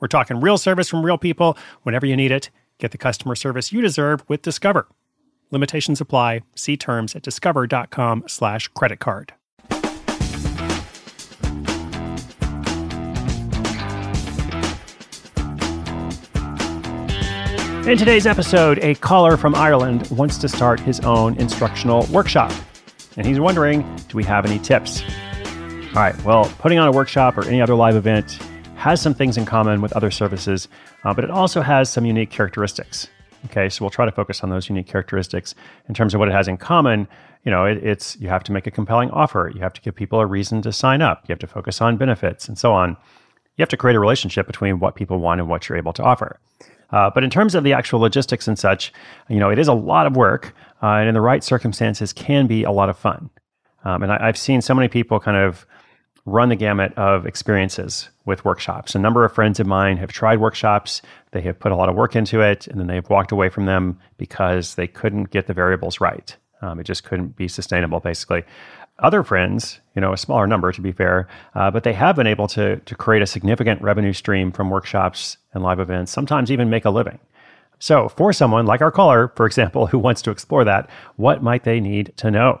We're talking real service from real people whenever you need it. Get the customer service you deserve with Discover. Limitations apply. See terms at discover.com slash credit card. In today's episode, a caller from Ireland wants to start his own instructional workshop. And he's wondering, do we have any tips? All right, well, putting on a workshop or any other live event has some things in common with other services, uh, but it also has some unique characteristics. Okay, so we'll try to focus on those unique characteristics in terms of what it has in common. You know, it, it's you have to make a compelling offer, you have to give people a reason to sign up, you have to focus on benefits, and so on. You have to create a relationship between what people want and what you're able to offer. Uh, but in terms of the actual logistics and such, you know, it is a lot of work, uh, and in the right circumstances, can be a lot of fun. Um, and I, I've seen so many people kind of run the gamut of experiences with workshops. A number of friends of mine have tried workshops. They have put a lot of work into it, and then they've walked away from them because they couldn't get the variables right. Um, it just couldn't be sustainable, basically. Other friends, you know, a smaller number to be fair, uh, but they have been able to to create a significant revenue stream from workshops and live events. Sometimes even make a living. So, for someone like our caller, for example, who wants to explore that, what might they need to know?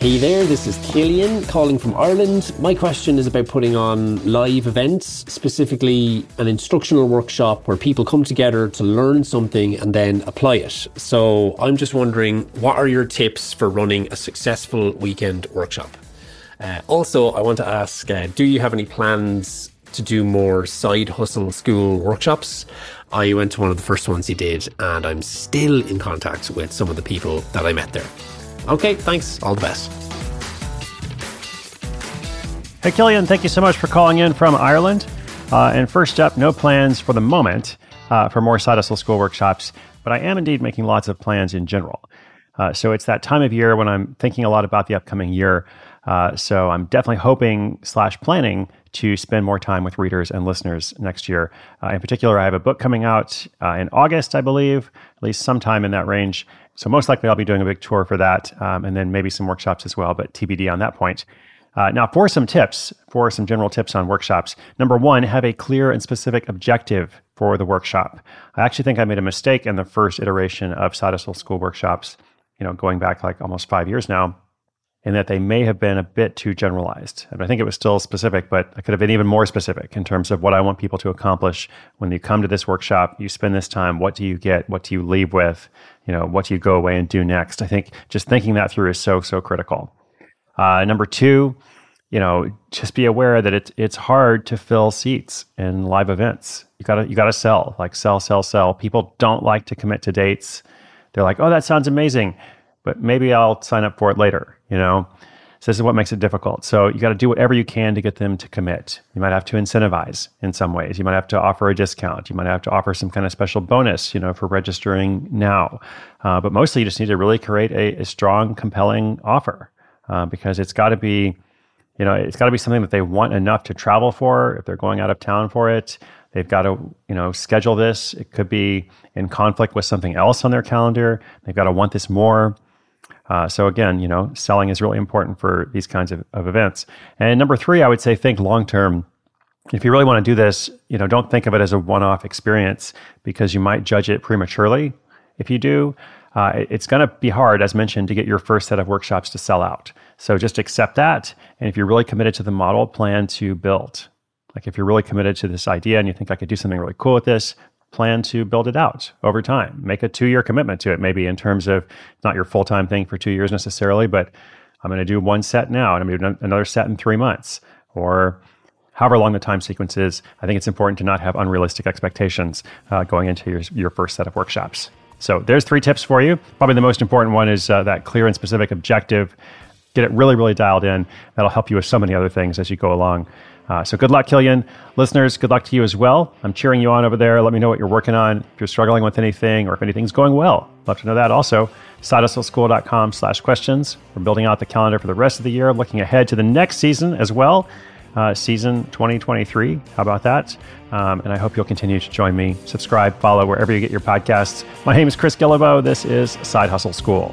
Hey there, this is Killian calling from Ireland. My question is about putting on live events, specifically an instructional workshop where people come together to learn something and then apply it. So I'm just wondering, what are your tips for running a successful weekend workshop? Uh, also, I want to ask uh, do you have any plans to do more side hustle school workshops? I went to one of the first ones you did, and I'm still in contact with some of the people that I met there. Okay, thanks. All the best. Hey, Killian, thank you so much for calling in from Ireland. Uh, and first up, no plans for the moment uh, for more side hustle school workshops, but I am indeed making lots of plans in general. Uh, so it's that time of year when I'm thinking a lot about the upcoming year. Uh, so I'm definitely hoping slash planning to spend more time with readers and listeners next year. Uh, in particular, I have a book coming out uh, in August, I believe, at least sometime in that range. So most likely I'll be doing a big tour for that, um, and then maybe some workshops as well, but TBD on that point. Uh, now, for some tips, for some general tips on workshops. Number one, have a clear and specific objective for the workshop. I actually think I made a mistake in the first iteration of Side Hustle School workshops, you know, going back like almost five years now in that they may have been a bit too generalized. And I think it was still specific, but I could have been even more specific in terms of what I want people to accomplish when you come to this workshop, you spend this time, what do you get? What do you leave with? You know, what do you go away and do next? I think just thinking that through is so, so critical. Uh, number two, you know, just be aware that it's it's hard to fill seats in live events. You gotta you gotta sell, like sell, sell, sell. People don't like to commit to dates. They're like, oh, that sounds amazing but maybe I'll sign up for it later, you know? So this is what makes it difficult. So you got to do whatever you can to get them to commit. You might have to incentivize in some ways. You might have to offer a discount. You might have to offer some kind of special bonus, you know, for registering now. Uh, but mostly, you just need to really create a, a strong, compelling offer uh, because it's got to be, you know, it's got to be something that they want enough to travel for. If they're going out of town for it, they've got to, you know, schedule this. It could be in conflict with something else on their calendar. They've got to want this more. Uh, so again, you know, selling is really important for these kinds of, of events. And number three, I would say think long term. If you really want to do this, you know, don't think of it as a one-off experience because you might judge it prematurely. If you do, uh, it's going to be hard, as mentioned, to get your first set of workshops to sell out. So just accept that, and if you're really committed to the model, plan to build. Like if you're really committed to this idea and you think I could do something really cool with this, plan to build it out over time. Make a two year commitment to it, maybe in terms of not your full time thing for two years necessarily, but I'm going to do one set now and I'm going to do another set in three months or however long the time sequence is. I think it's important to not have unrealistic expectations uh, going into your, your first set of workshops. So there's three tips for you. Probably the most important one is uh, that clear and specific objective. Get it really, really dialed in. That'll help you with so many other things as you go along. Uh, so good luck, Killian. Listeners, good luck to you as well. I'm cheering you on over there. Let me know what you're working on. If you're struggling with anything or if anything's going well, love to know that also. SideHustleSchool.com slash questions. We're building out the calendar for the rest of the year, looking ahead to the next season as well. Uh, season 2023. How about that? Um, and I hope you'll continue to join me. Subscribe, follow wherever you get your podcasts. My name is Chris Guillebeau. This is Side Hustle School.